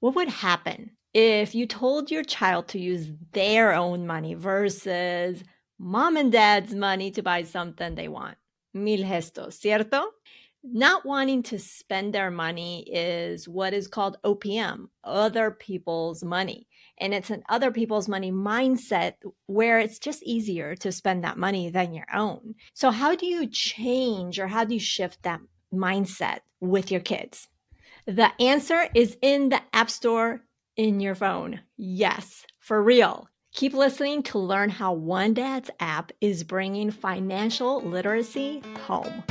what would happen if you told your child to use their own money versus mom and dad's money to buy something they want? Mil gestos, ¿cierto? Not wanting to spend their money is what is called OPM, other people's money. And it's an other people's money mindset where it's just easier to spend that money than your own. So, how do you change or how do you shift that mindset with your kids? The answer is in the App Store in your phone. Yes, for real. Keep listening to learn how One Dad's app is bringing financial literacy home.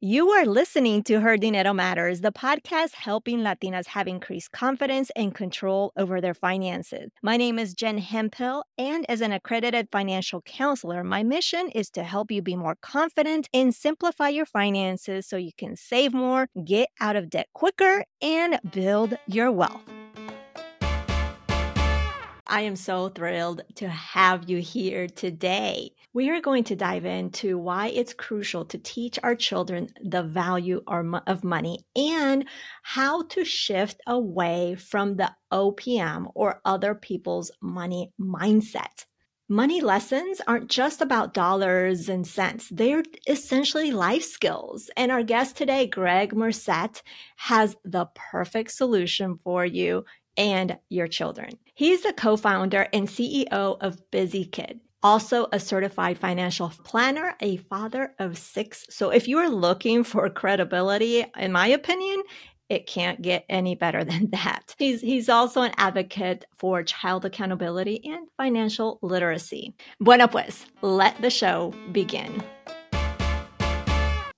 You are listening to Her Dinero Matters, the podcast helping Latinas have increased confidence and control over their finances. My name is Jen Hemphill, and as an accredited financial counselor, my mission is to help you be more confident and simplify your finances so you can save more, get out of debt quicker, and build your wealth. I am so thrilled to have you here today. We are going to dive into why it's crucial to teach our children the value of money and how to shift away from the OPM or other people's money mindset. Money lessons aren't just about dollars and cents. They're essentially life skills. And our guest today, Gregg Murset, has the perfect solution for you and your children. He's the co founder and CEO of Busy Kid, also a certified financial planner, a father of six. So if you are looking for credibility, in my opinion, it can't get any better than that. He's he's also an advocate for child accountability and financial literacy. Bueno pues, let the show begin.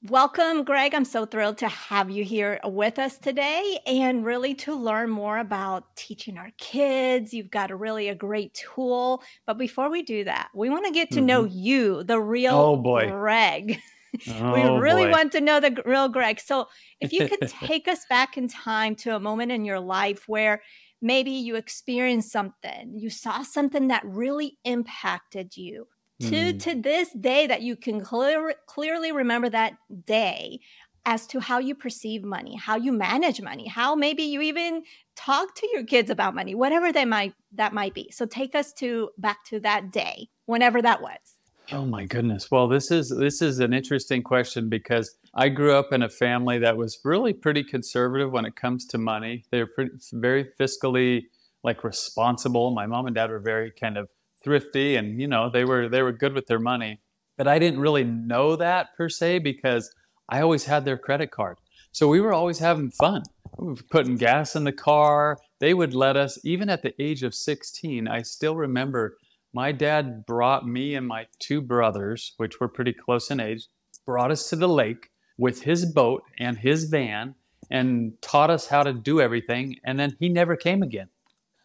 Welcome, Gregg. I'm so thrilled to have you here with us today and really to learn more about teaching our kids. You've got a really a great tool. But before we do that, we want to get to mm-hmm. know you, the real oh, boy. Gregg. Oh, we really boy. want to know the real Gregg. So, if you could take us back in time to a moment in your life where maybe you experienced something, you saw something that really impacted you to mm. to this day that you can clear, clearly remember that day as to how you perceive money, how you manage money, how maybe you even talk to your kids about money, whatever that might that might be. So take us to back to that day, whenever that was. Oh my goodness. Well, this is this is an interesting question because I grew up in a family that was really pretty conservative when it comes to money. They're pretty very fiscally like responsible. My mom and dad were very kind of thrifty and you know they were they were good with their money. But i didn't really know that per se because i always had their credit card. So we were always having fun. We were putting gas in the car. They would let us even at the age of 16 i still remember my dad brought me and my two brothers which were pretty close in age brought us to the lake with his boat and his van and taught us how to do everything. And then he never came again.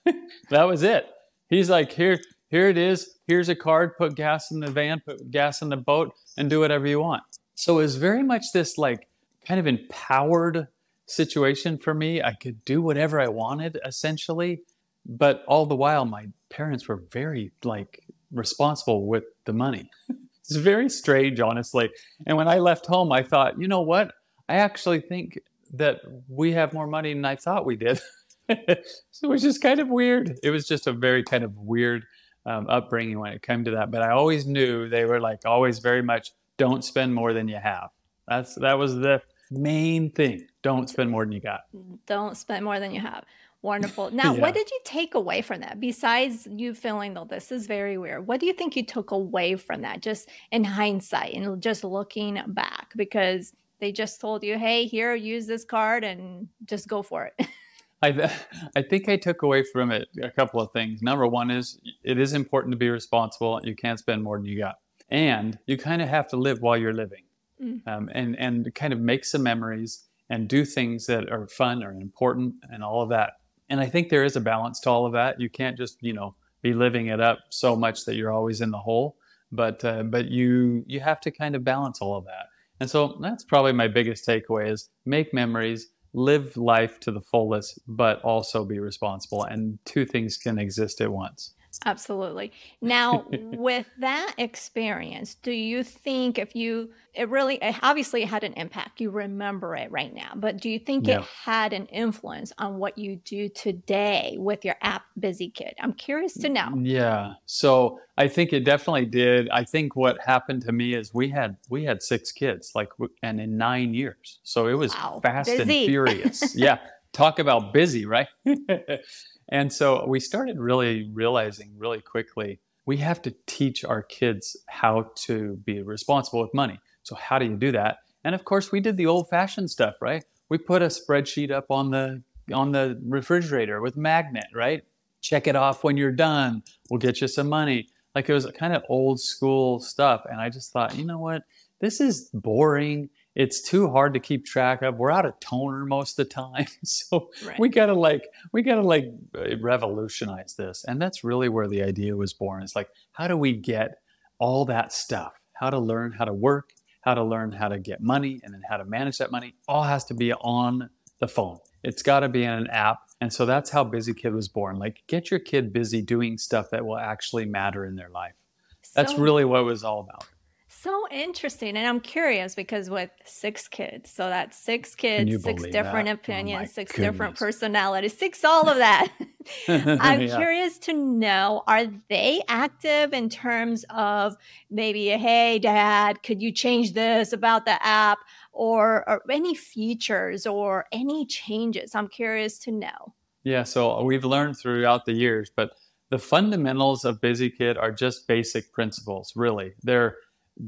That was it. He's like here here it is. Here's a card. Put gas in the van, put gas in the boat, and do whatever you want. So it was very much this like kind of empowered situation for me. I could do whatever I wanted essentially, but all the while my parents were very like responsible with the money. it's very strange, honestly. And when I left home, I thought, you know what? I actually think that we have more money than I thought we did. so it was just kind of weird. It was just a very kind of weird um, upbringing when it came to that. But I always knew they were like always very much don't spend more than you have. That's that was the main thing. Don't spend more than you got. Don't spend more than you have. Wonderful. Now, yeah. what did you take away from that besides you feeling though this is very weird? What do you think you took away from that just in hindsight and just looking back because they just told you, "Hey, here, use this card and just go for it." I, I think I took away from it a couple of things. Number one is it is important to be responsible. You can't spend more than you got, and you kind of have to live while you're living, mm. um, and and kind of make some memories and do things that are fun or important and all of that. And I think there is a balance to all of that. You can't just you know be living it up so much that you're always in the hole, but uh, but you you have to kind of balance all of that. And so that's probably my biggest takeaway is make memories live life to the fullest, but also be responsible. And two things can exist at once. Absolutely. Now, with that experience, do you think if you, it really, it obviously had an impact, you remember it right now, but do you think Yeah. it had an influence on what you do today with your app Busy Kid? I'm curious to know. Yeah. So I think it definitely did. I think what happened to me is we had we had six kids, like, and in nine years. So it was Wow. fast and furious. Yeah. Talk about busy, right? and so we started really realizing really quickly we have to teach our kids how to be responsible with money. So how do you do that? And of course, we did the old-fashioned stuff, right? We put a spreadsheet up on the on the refrigerator with magnet, right? check it off when you're done. We'll get you some money. Like it was kind of old school stuff. And I just thought, you know what? This is boring. It's too hard to keep track of. We're out of toner most of the time. So Right. we gotta like we gotta like revolutionize this. And that's really where the idea was born. It's like, how do we get all that stuff? How to learn how to work, how to learn how to get money, and then how to manage that money. All has to be on the phone. It's got to be in an app. And so that's how Busy Kid was born. Like, get your kid busy doing stuff that will actually matter in their life. That's So- really what it was all about. So interesting. And I'm curious because with six kids, so that's six kids, six different that? Oh opinions, my six different personalities, six all of that. I'm Yeah. curious to know are they active in terms of maybe, hey, dad, could you change this about the app or, or any features or any changes? I'm curious to know. Yeah, so we've learned throughout the years, but the fundamentals of Busy Kid are just basic principles, really. They're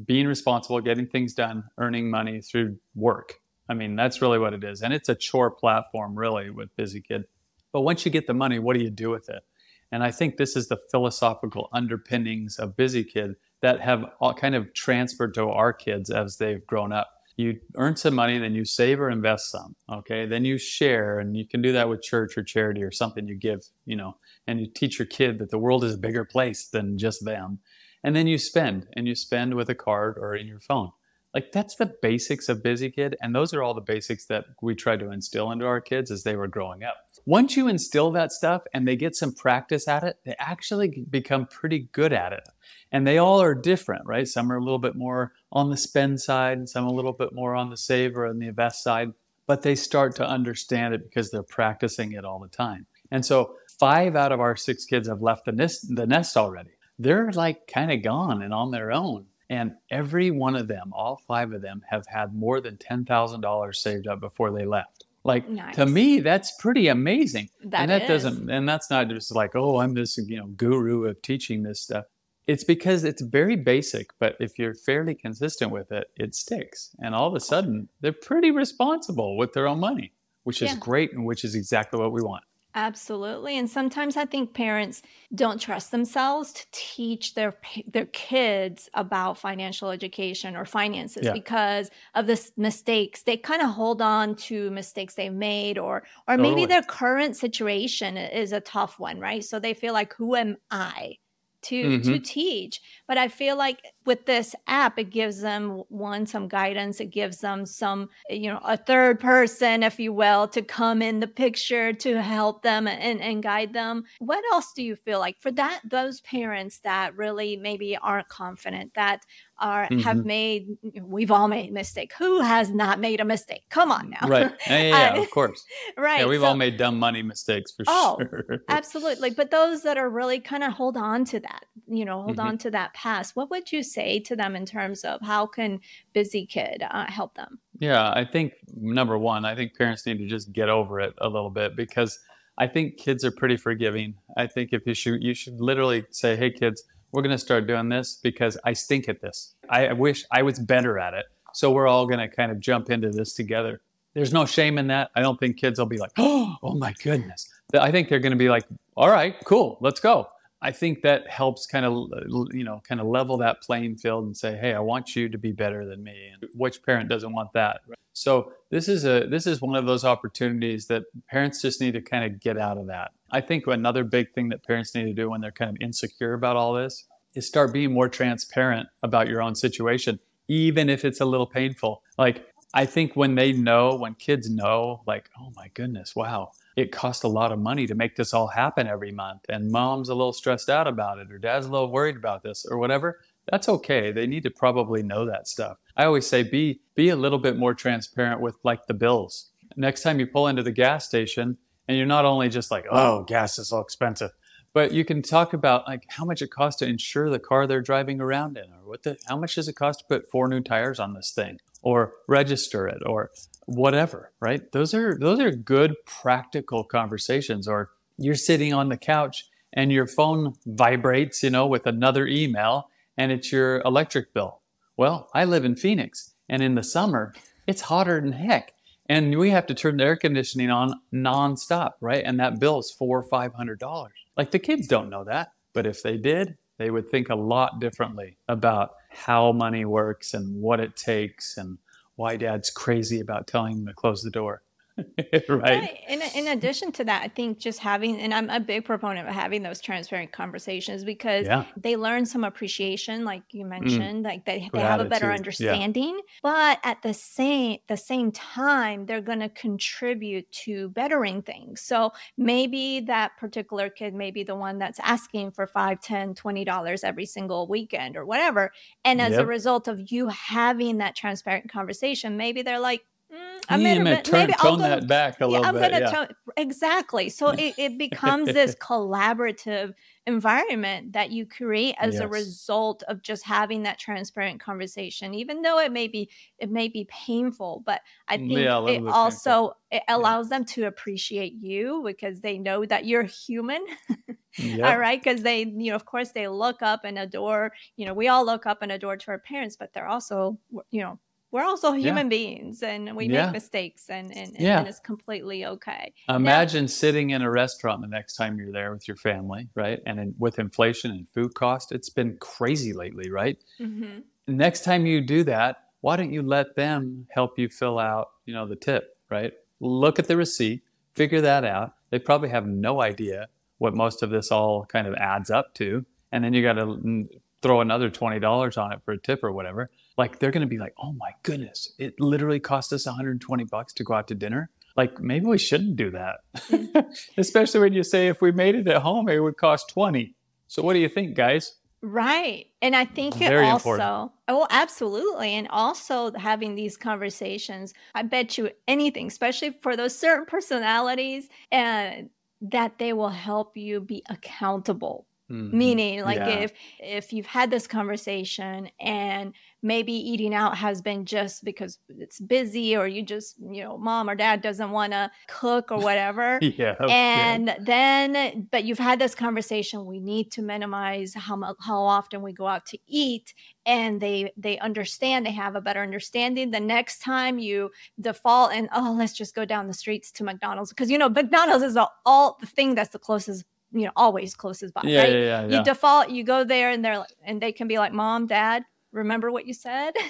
being responsible, getting things done, earning money through work. I mean, that's really what it is. And it's a chore platform, really, with Busy Kid. But once you get the money, what do you do with it? And I think this is the philosophical underpinnings of Busy Kid that have all kind of transferred to our kids as they've grown up. You earn some money, then you save or invest some. Okay. Then you share, and you can do that with church or charity or something you give, you know, and you teach your kid that the world is a bigger place than just them. And then you spend, and you spend with a card or in your phone. Like that's the basics of Busy Kid. And those are all the basics that we tried to instill into our kids as they were growing up. Once you instill that stuff and they get some practice at it, they actually become pretty good at it. And they all are different, right? Some are a little bit more on the spend side, and some a little bit more on the save or on the invest side. But they start to understand it because they're practicing it all the time. And so five out of our six kids have left the nest, the nest already. They're like kind of gone and on their own. And every one of them, all five of them, have had more than $10,000 saved up before they left. Like to me, that's pretty amazing. That and that is. doesn't, and that's not just like, oh, I'm this, you know, guru of teaching this stuff. It's because it's very basic, but if you're fairly consistent with it, it sticks. And all of a sudden, they're pretty responsible with their own money, which is great and which is exactly what we want. Absolutely. And sometimes I think parents don't trust themselves to teach their their kids about financial education or finances Yeah. because of the mistakes. They kind of hold on to mistakes they've made or or maybe Totally. their current situation is a tough one, right? So they feel like who am I? To, to mm-hmm. teach but i feel like with this app it gives them one some guidance it gives them some you know a third person if you will to come in the picture to help them and, and guide them what else do you feel like for that those parents that really maybe aren't confident that are have Mhm. made we've all made mistake who has not made a mistake come on now Right. Yeah, yeah, yeah, of course. right Yeah, we've so- all made dumb money mistakes for Oh, sure. Absolutely. But those that are really kind of hold on to that, you know, hold Mhm. on to that past, what would you say to them in terms of how can Busy Kid uh, help them? Yeah, I think number one, I think parents need to just get over it a little bit because I think kids are pretty forgiving. I think if you should, you should literally say, "Hey, kids, we're going to start doing this because I stink at this. I I wish I was better at it. So we're all going to kind of jump into this together." There's no shame in that. I don't think kids will be like, "Oh, oh my goodness." I think they're going to be like, "All right, cool, let's go." I think that helps kind of, you know, kind of level that playing field and say, "Hey, I want you to be better than me." And which parent doesn't want that? So this is a this is one of those opportunities that parents just need to kind of get out of that. I think another big thing that parents need to do when they're kind of insecure about all this is start being more transparent about your own situation, even if it's a little painful. Like I think when they know, when kids know, like, oh my goodness, wow, it costs a lot of money to make this all happen every month and mom's a little stressed out about it or dad's a little worried about this or whatever that's okay. They need to probably know that stuff. I always say be be a little bit more transparent with like the bills. Next time you pull into the gas station and you're not only just like oh gas is so expensive but you can talk about like how much it costs to insure the car they're driving around in or what the how much does it cost to put four new tires on this thing or register it or whatever, right? Those are those are good practical conversations or you're sitting on the couch and your phone vibrates, you know, with another email and it's your electric bill. Well, I live in Phoenix and in the summer, it's hotter than heck. And we have to turn the air conditioning on nonstop, right? And that bill is four or five hundred dollars. Like the kids don't know that, but if they did, they would think a lot differently about how money works and what it takes and why dad's crazy about telling him to close the door. right. In, in addition to that, I think just having, and I'm a big proponent of having those transparent conversations because yeah. they learn some appreciation, like you mm. mentioned, mm. like they, they have a better understanding. Yeah. But at the same the same time, they're going to contribute to bettering things. So maybe that particular kid may be the one that's asking for five, ten, twenty dollars every single weekend or whatever. And as yep. a result of you having that transparent conversation, maybe they're like, Mm, I'm yeah, gonna turn, maybe tone go, that back a yeah, little I'm bit. Gonna yeah. tone, exactly. So it, it becomes this collaborative environment that you create as yes. a result of just having that transparent conversation, even though it may be it may be painful. But I think yeah, it also painful. it allows them to appreciate you because they know that you're human. Yep. All right. Because they, you know, of course, they look up and adore, you know, we all look up and adore to our parents, but they're also, you know, we're also human yeah. beings and we yeah. make mistakes and, and, and, yeah. and, it's completely okay. Imagine now, sitting in a restaurant the next time you're there with your family, right? And in, with inflation and food cost, it's been crazy lately, right? Mm-hmm. Next time you do that, why don't you let them help you fill out, you know, the tip, right? Look at the receipt, figure that out. They probably have no idea what most of this all kind of adds up to. And then you got to mm, throw another $20 on it for a tip or whatever like they're going to be like, "Oh my goodness, it literally cost us 120 bucks to go out to dinner." Like maybe we shouldn't do that. Especially when you say if we made it at home it would cost 20. So what do you think, guys? Right. And I think Very it also, important. oh, absolutely. And also having these conversations, I bet you anything, especially for those certain personalities, and that they will help you be accountable Mm-hmm. Meaning, like yeah. if if you've had this conversation and maybe eating out has been just because it's busy or you just you know mom or dad doesn't want to cook or whatever yeah and yeah. then but you've had this conversation we need to minimize how how often we go out to eat and they they understand they have a better understanding the next time you default and oh let's just go down the streets to mcdonald's because you know mcdonald's is all, all the thing that's the closest you know always closest by yeah, right? yeah, yeah, yeah. you default you go there and they're like, and they can be like mom dad remember what you said?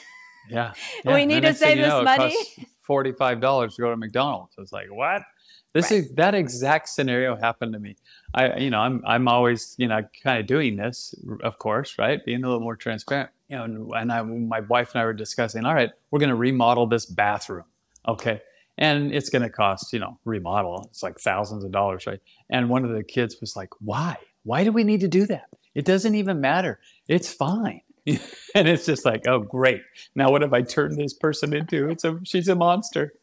Yeah, yeah. we need to save this know, money. $45 to go to mcdonald's. It's like what? This right. is that exact scenario happened to me. I you know i'm i'm always you know kind of doing this of course right? Being a little more transparent. You know and, and I, my wife and i were discussing all right we're going to remodel this bathroom okay and it's going to cost you know remodel. It's like thousands of dollars right? And one of the kids was like why? Why do we need to do that? It doesn't even matter. It's fine. And it's just like oh great. Now what have i turned this person into? It's a she's a monster.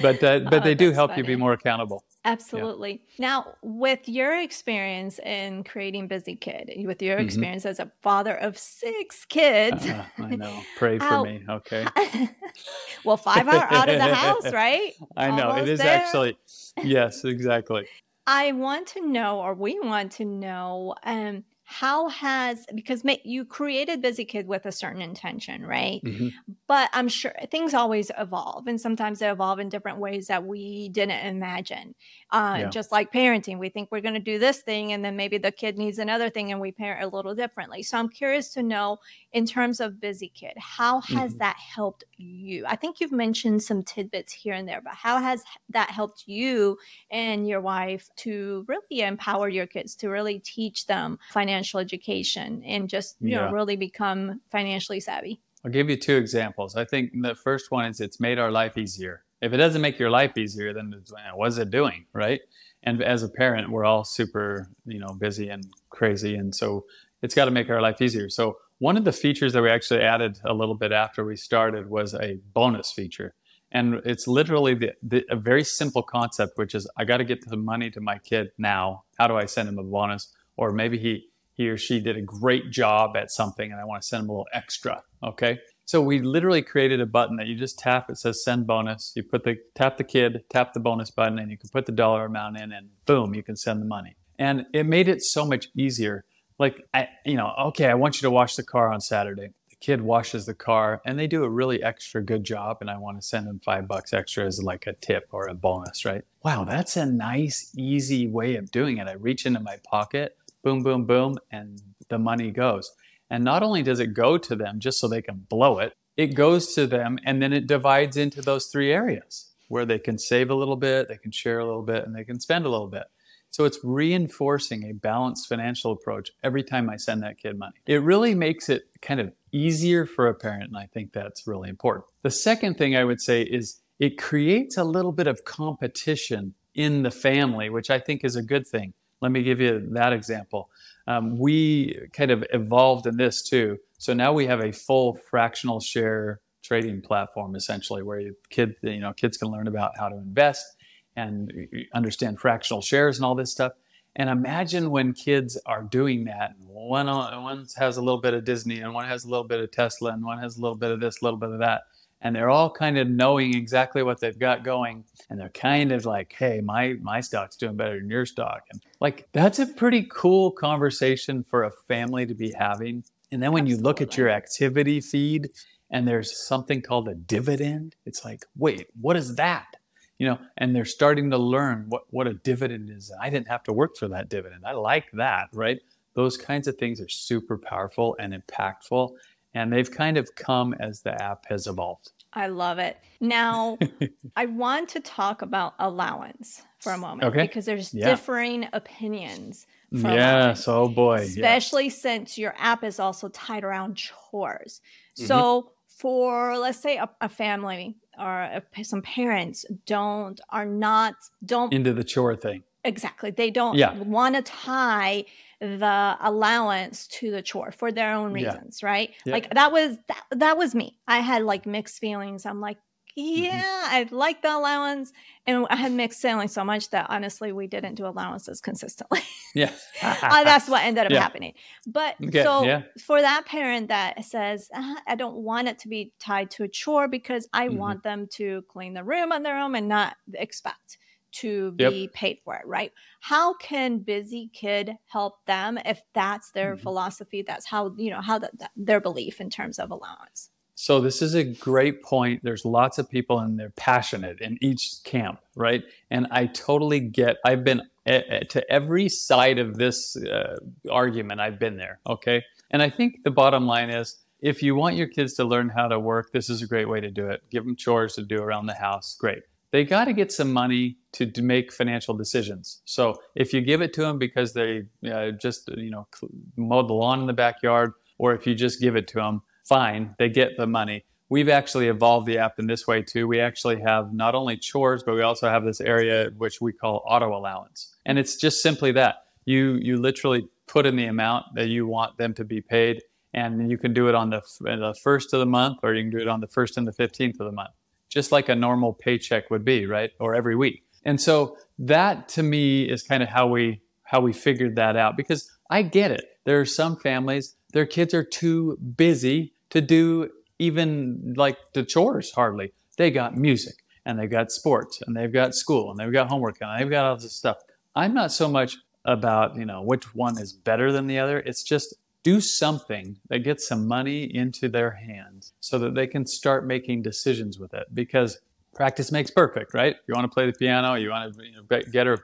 But uh, but oh, they do help funny. you be more accountable Absolutely. Yeah. Now, with your experience in creating Busy Kid, with your mm-hmm. experience as a father of six kids, uh, I know. Pray how, for me. Okay. well, five are out of the house, right? I know. Almost it is there. actually. Yes, exactly. I want to know, or we want to know, um, how has because you created busy kid with a certain intention right mm-hmm. but i'm sure things always evolve and sometimes they evolve in different ways that we didn't imagine uh, yeah. just like parenting we think we're going to do this thing and then maybe the kid needs another thing and we parent a little differently so i'm curious to know in terms of busy kid how has mm-hmm. that helped you i think you've mentioned some tidbits here and there but how has that helped you and your wife to really empower your kids to really teach them financial education and just you yeah. know really become financially savvy i'll give you two examples i think the first one is it's made our life easier If it doesn't make your life easier, then what is it doing, right? And as a parent, we're all super, you know, busy and crazy, and so it's got to make our life easier. So one of the features that we actually added a little bit after we started was a bonus feature. And it's literally the, the, a very simple concept, which is I got to get the money to my kid now. How do I send him a bonus? Or maybe he, he or she did a great job at something and I want to send him a little extra. Okay. So we literally created a button that you just tap. It says send bonus. You put the tap the kid, tap the bonus button, and you can put the dollar amount in, and boom, you can send the money. And it made it so much easier. Like I, you know, okay, I want you to wash the car on Saturday The kid washes the car and they do a really extra good job and I want to send them five bucks extra as like a tip or a bonus, right? Wow, that's a nice, easy way of doing it. I reach into my pocket, boom, boom, boom, and the money goes. And not only does it go to them just so they can blow it, it goes to them and then it divides into those three areas where they can save a little bit, they can share a little bit, and they can spend a little bit. So it's reinforcing a balanced financial approach every time I send that kid money. It really makes it kind of easier for a parent, and I think that's really important. The second thing I would say is it creates a little bit of competition in the family, which I think is a good thing. Let me give you that example. Um, we kind of evolved in this too. So now we have a full fractional share trading platform essentially where kid, you know, kids can learn about how to invest and understand fractional shares and all this stuff. And imagine when kids are doing that. One, one has a little bit of Disney, and one has a little bit of Tesla, and one has a little bit of this, a little bit of that. And they're all kind of knowing exactly what they've got going. And they're kind of like, hey, my, my stock's doing better than your stock. And like, that's a pretty cool conversation for a family to be having. And then when Absolutely. you look at your activity feed and there's something called a dividend, it's like, wait, what is that? You know, and they're starting to learn what, what a dividend is. I didn't have to work for that dividend. I like that, right? Those kinds of things are super powerful and impactful. And they've kind of come as the app has evolved. I love it. Now, I want to talk about allowance for a moment okay. because there's yeah. differing opinions. yes, allowance, oh boy. Especially yeah. since your app is also tied around chores. Mm-hmm. So, for let's say a, a family or uh, some parents don't are not don't into the chore thing exactly they don't yeah. want to tie the allowance to the chore for their own reasons yeah. right yeah. like that was that, that was me i had like mixed feelings i'm like. Yeah, mm-hmm. I like the allowance. And I had mixed sailing so much that honestly, we didn't do allowances consistently. Yeah. uh, that's what ended up yeah. happening. But okay. so yeah. for that parent that says, uh, I don't want it to be tied to a chore because I mm-hmm. want them to clean the room on their own and not expect to be paid for it, right? How can Busy Kid help them if that's their mm-hmm. philosophy? That's how, you know, how the, their belief in terms of allowance. So this is a great point. There's lots of people and they're passionate in each camp, right? And I totally get. I've been to every side of this uh, argument. I've been there. Okay, and I think the bottom line is, if you want your kids to learn how to work, this is a great way to do it. Give them chores to do around the house. Great. They got to get some money to, to, make financial decisions. So if you give it to them because they uh, just you know mowed the lawn in the backyard, or if you just give it to them fine, they get the money. We've actually evolved the app in this way too. We actually have not only chores, but we also have this area which we call auto allowance. And it's just simply that. You you literally put in the amount that you want them to be paid and you can do it on the, the first of the month or you can do it on the first and the 15th of the month just like a normal paycheck would be right or every week and so that to me is kind of how we how we figured that out because i get it there are some families their kids are too busy to do even like the chores hardly. They got music and they've got sports and they've got school and they've got homework and they've got all this stuff. I'm not so much about, you know, which one is better than the other. It's just do something that gets some money into their hands so that they can start making decisions with it because practice makes perfect, right? You want to play the piano, you want to you know, get or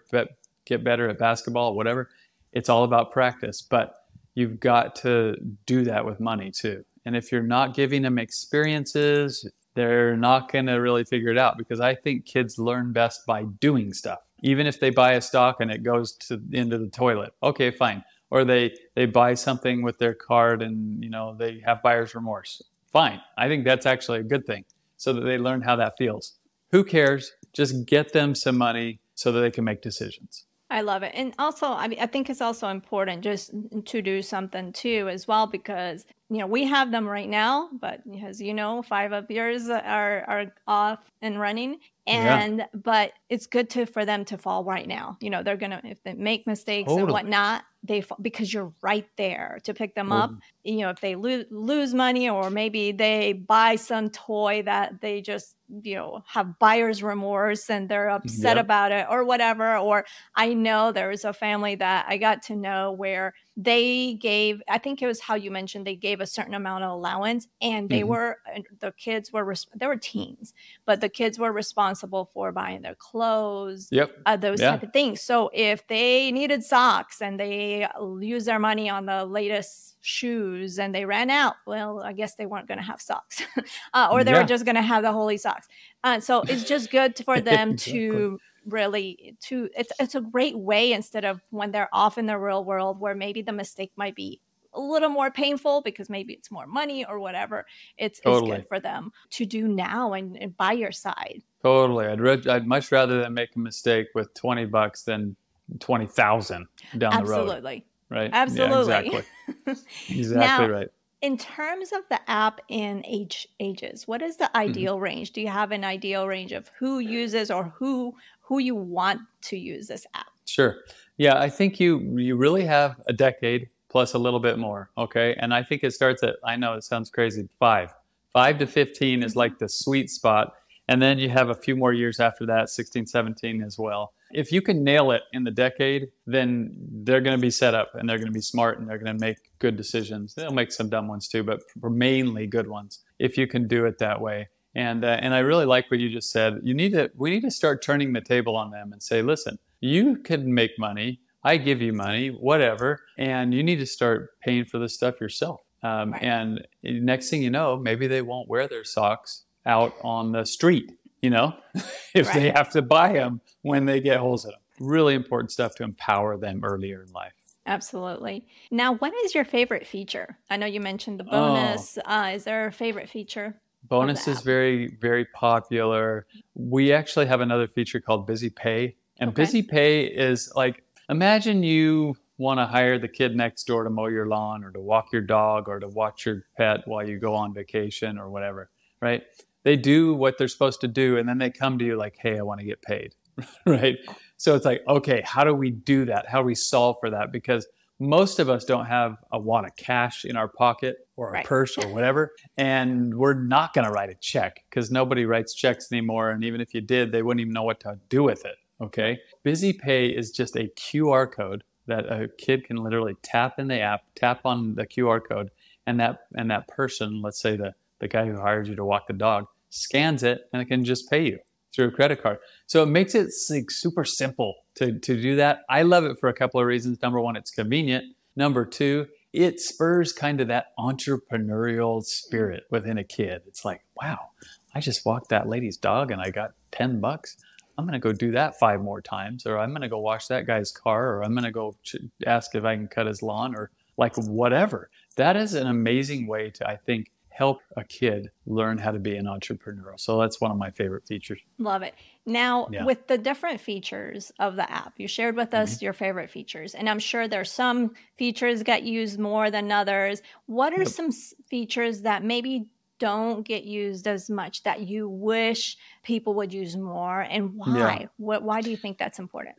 get better at basketball, whatever. It's all about practice, but you've got to do that with money too. And if you're not giving them experiences, they're not going to really figure it out because I think kids learn best by doing stuff. Even if they buy a stock and it goes to into the toilet, okay, fine. Or they they buy something with their card and you know they have buyer's remorse, fine. I think that's actually a good thing, so that they learn how that feels. Who cares? Just get them some money so that they can make decisions. I love it. And also, I mean, I think it's also important just to do something too as well because you know we have them right now, but as you know, five of yours are are off and running, and yeah. but it's good to for them to fall right now. You know, they're gonna if they make mistakes totally. and whatnot, they fall because you're right there to pick them up. You know, if they lose lose money or maybe they buy some toy that they just you know have buyer's remorse and they're upset yep. about it or whatever or i know there was a family that i got to know where they gave i think it was how you mentioned they gave a certain amount of allowance and they mm-hmm. were the kids were they were teens but the kids were responsible for buying their clothes yep uh, those yeah. type of things so if they needed socks and they used their money on the latest shoes and they ran out well i guess they weren't going to have socks uh, or they yeah. were just going to have the holy socks uh, so it's just good for them exactly. to really to it's it's a great way instead of when they're off in the real world where maybe the mistake might be a little more painful because maybe it's more money or whatever. It's, totally. it's good for them to do now and, and by your side. Totally. I'd, re- I'd much rather than make a mistake with 20 bucks than 20,000 down Absolutely. the road. Absolutely. Right. Absolutely. Yeah, exactly. exactly now, right. In terms of the app in age ages, what is the mm-hmm. ideal mm-hmm. range? Do you have an ideal range of who uses or who who you want to use this app? Sure. Yeah, I think you you really have a decade plus a little bit more. Okay, and I think it starts at I know it sounds crazy five. Five to 15 is like the sweet spot. And then you have a few more years after that, 16, 17 as well. If you can nail it in the decade, then they're going to be set up and they're going to be smart and they're going to make good decisions. They'll make some dumb ones too, but mainly good ones if you can do it that way. And uh, and I really like what you just said. You need to we need to start turning the table on them and say, listen, you can make money. I give you money, whatever, and you need to start paying for this stuff yourself. Um, right. And next thing you know, maybe they won't wear their socks out on the street. You know, if right. they have to buy them when they get holes in them. Really important stuff to empower them earlier in life. Absolutely. Now, what is your favorite feature? I know you mentioned the bonus. Oh. Uh, is there a favorite feature? Bonus is very, very popular. We actually have another feature called Busy Pay. And okay. Busy Pay is like imagine you want to hire the kid next door to mow your lawn or to walk your dog or to watch your pet while you go on vacation or whatever, right? They do what they're supposed to do and then they come to you like, hey, I want to get paid, right? So it's like, okay, how do we do that? How do we solve for that? Because most of us don't have a wad of cash in our pocket or a right. purse or whatever. And we're not going to write a check because nobody writes checks anymore. And even if you did, they wouldn't even know what to do with it. Okay. Busy Pay is just a QR code that a kid can literally tap in the app, tap on the QR code, and that and that person, let's say the, the guy who hired you to walk the dog, scans it and it can just pay you through a credit card. So it makes it like super simple to, to do that. I love it for a couple of reasons. Number one, it's convenient. Number two, it spurs kind of that entrepreneurial spirit within a kid. It's like, wow, I just walked that lady's dog and I got 10 bucks. I'm going to go do that five more times, or I'm going to go wash that guy's car, or I'm going to go ch- ask if I can cut his lawn, or like whatever. That is an amazing way to, I think, help a kid learn how to be an entrepreneur. So that's one of my favorite features. Love it. Now, yeah. with the different features of the app, you shared with us mm-hmm. your favorite features, and I'm sure there's some features get used more than others. What are yep. some features that maybe don't get used as much that you wish people would use more and why? Yeah. what, why do you think that's important?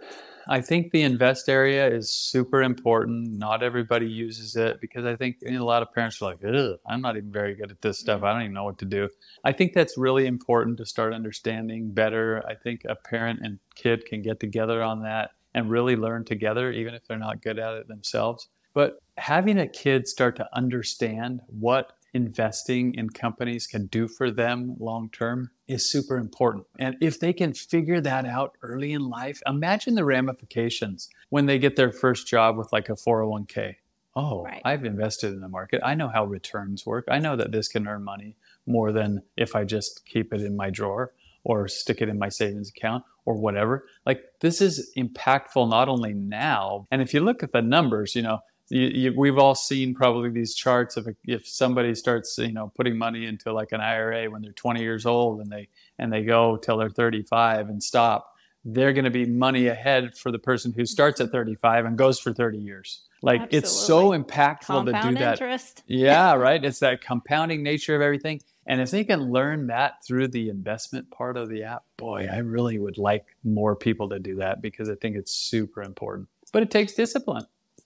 I think the invest area is super important. Not everybody uses it because i think a lot of parents are like i'm not even very good at this stuff. Mm-hmm. I don't even know what to do. I think that's really important to start understanding better. I think a parent and kid can get together on that and really learn together even if they're not good at it themselves. But having a kid start to understand what investing in companies can do for them long term is super important. And if they can figure that out early in life, imagine the ramifications when they get their first job with like a 401k. Oh, right. I've invested in the market. I know how returns work. I know that this can earn money more than if I just keep it in my drawer or stick it in my savings account or whatever. Like this is impactful not only now, and if you look at the numbers, you know, you, you, we've all seen probably these charts of if somebody starts you know putting money into like an IRA when they're 20 years old and they and they go till they're 35 and stop they're going to be money ahead for the person who starts at 35 and goes for 30 years. Like Absolutely. it's so impactful Compound to do that. interest. yeah right? It's that compounding nature of everything. And if they can learn that through the investment part of the app boy i really would like more people to do that because i think it's super important. But it takes discipline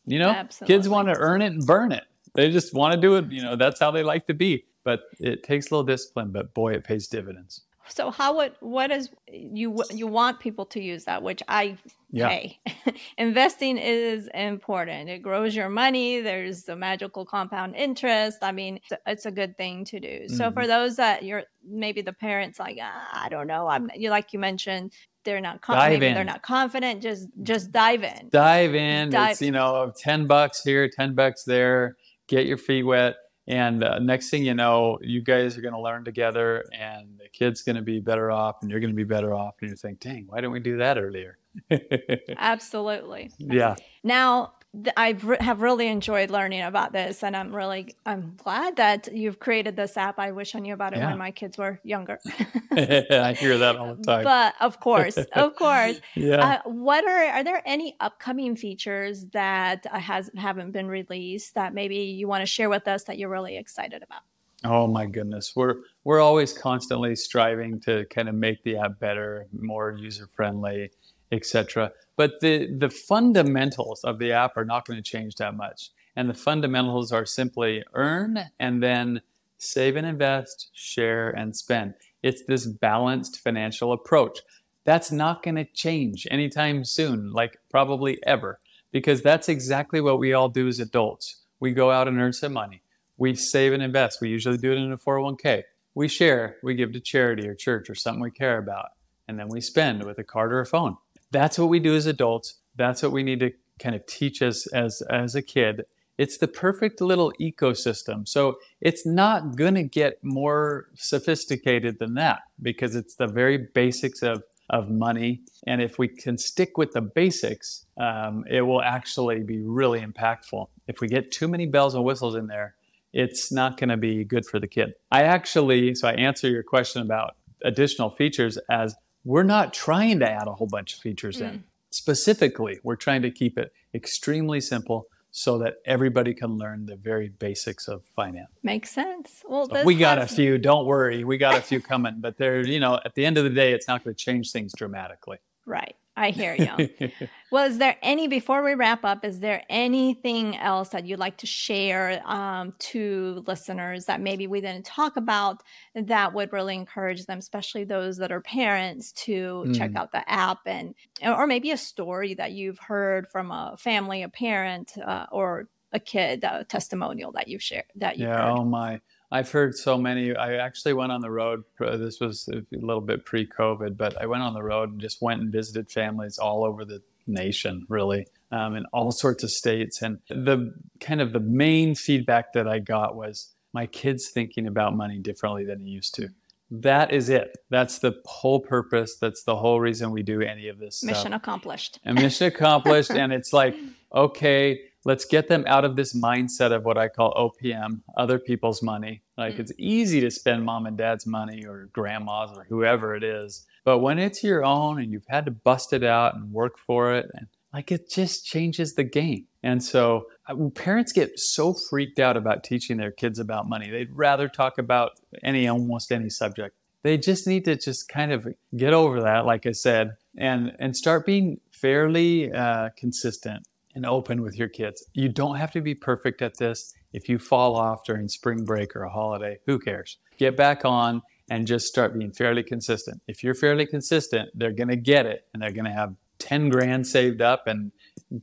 you know, Absolutely. kids want to earn it and burn it. They just want to do it. You know, that's how they like to be. But it takes a little discipline. But boy, it pays dividends. So how would what is you you want people to use that? Which I yeah. hey, investing is important. It grows your money. There's a magical compound interest. I mean, it's a good thing to do. Mm-hmm. So for those that you're maybe the parents like ah, I don't know. I'm you like you mentioned they're not confident. They're not confident. Just just dive in. Dive in. Dive. It's you know ten bucks here, ten bucks there. Get your feet wet, and uh, next thing you know, you guys are going to learn together, and the kid's going to be better off, and you're going to be better off, and you think, dang, why didn't we do that earlier? Absolutely. Yeah. Now I have really enjoyed learning about this, and I'm really I'm glad that you've created this app. I wish I knew about it yeah. when my kids were younger. I hear that all the time. But of course, of course. yeah. Uh, what are are there any upcoming features that has haven't been released that maybe you want to share with us that you're really excited about? Oh my goodness, we're we're always constantly striving to kind of make the app better, more user friendly etc. But the, the fundamentals of the app are not going to change that much. And the fundamentals are simply earn and then save and invest, share and spend. It's this balanced financial approach. That's not going to change anytime soon, like probably ever, because that's exactly what we all do as adults. We go out and earn some money. We save and invest. We usually do it in a 401k. We share, we give to charity or church or something we care about. And then we spend with a card or a phone that's what we do as adults. That's what we need to kind of teach us as as a kid. It's the perfect little ecosystem. So it's not going to get more sophisticated than that because it's the very basics of of money. And if we can stick with the basics, um, it will actually be really impactful. If we get too many bells and whistles in there, it's not going to be good for the kid. I actually, so I answer your question about additional features as we're not trying to add a whole bunch of features mm. in. Specifically, we're trying to keep it extremely simple so that everybody can learn the very basics of finance. Makes sense. Well, so we got has... a few. Don't worry, we got a few coming, but they're you know at the end of the day, it's not going to change things dramatically. Right. I hear you. well, is there any, before we wrap up, is there anything else that you'd like to share um, to listeners that maybe we didn't talk about that would really encourage them, especially those that are parents, to mm. check out the app and, or maybe a story that you've heard from a family, a parent, uh, or a kid, a testimonial that you've shared that you've yeah, heard? oh my. I've heard so many. I actually went on the road. This was a little bit pre COVID, but I went on the road and just went and visited families all over the nation, really, um, in all sorts of states. And the kind of the main feedback that I got was my kids thinking about money differently than he used to. That is it. That's the whole purpose. That's the whole reason we do any of this. Mission stuff. accomplished. And mission accomplished. and it's like, okay, let's get them out of this mindset of what I call OPM, other people's money. Like mm. it's easy to spend mom and dad's money or grandma's or whoever it is. But when it's your own and you've had to bust it out and work for it, and like it just changes the game. And so parents get so freaked out about teaching their kids about money. They'd rather talk about any almost any subject. They just need to just kind of get over that, like I said, and and start being fairly uh, consistent and open with your kids. You don't have to be perfect at this. If you fall off during spring break or a holiday, who cares? Get back on and just start being fairly consistent. If you're fairly consistent, they're going to get it and they're going to have 10 grand saved up and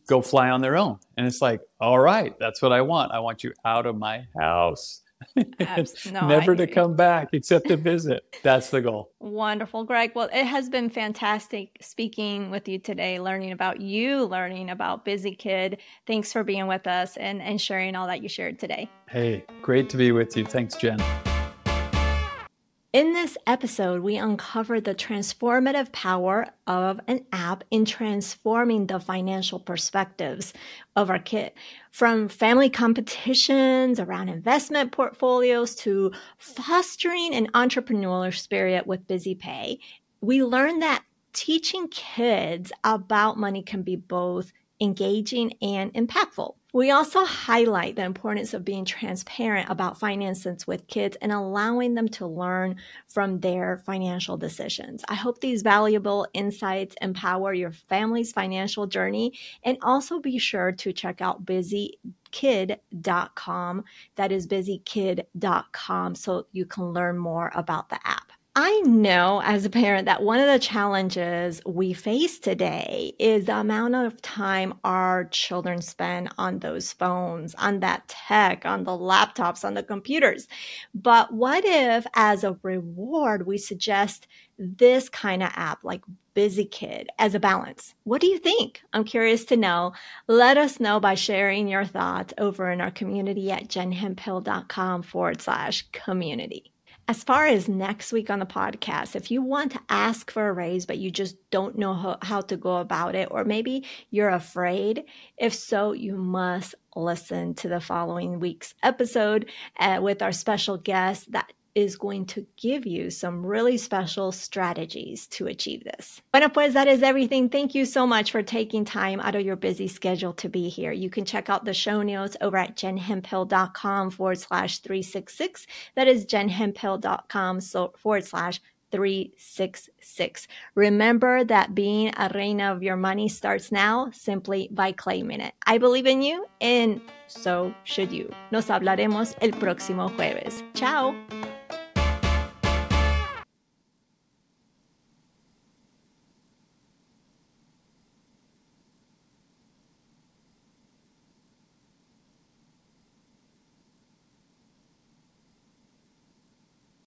go fly on their own. And it's like, all right, that's what I want. I want you out of my house. no, Never to come back except to visit. That's the goal. Wonderful, Gregg. Well, it has been fantastic speaking with you today, learning about you, learning about Busy Kid. Thanks for being with us and, and sharing all that you shared today. Hey, great to be with you. Thanks, Jen. In this episode, we uncover the transformative power of an app in transforming the financial perspectives of our kid. From family competitions around investment portfolios to fostering an entrepreneurial spirit with Busy Pay, we learn that teaching kids about money can be both engaging and impactful. We also highlight the importance of being transparent about finances with kids and allowing them to learn from their financial decisions. I hope these valuable insights empower your family's financial journey and also be sure to check out busykid.com. That is busykid.com so you can learn more about the app. I know as a parent that one of the challenges we face today is the amount of time our children spend on those phones, on that tech, on the laptops, on the computers. But what if, as a reward, we suggest this kind of app like Busy Kid as a balance? What do you think? I'm curious to know. Let us know by sharing your thoughts over in our community at jenhemphill.com forward slash community. As far as next week on the podcast, if you want to ask for a raise, but you just don't know how, how, to go about it, or maybe you're afraid, if so, you must listen to the following week's episode uh, with our special guest that is going to give you some really special strategies to achieve this. Bueno, pues that is everything. Thank you so much for taking time out of your busy schedule to be here. You can check out the show notes over at jenhemphill.com forward slash 366. That is jenhemphill.com forward slash 366. Remember that being a reina of your money starts now simply by claiming it. I believe in you and so should you. Nos hablaremos el próximo jueves. Ciao.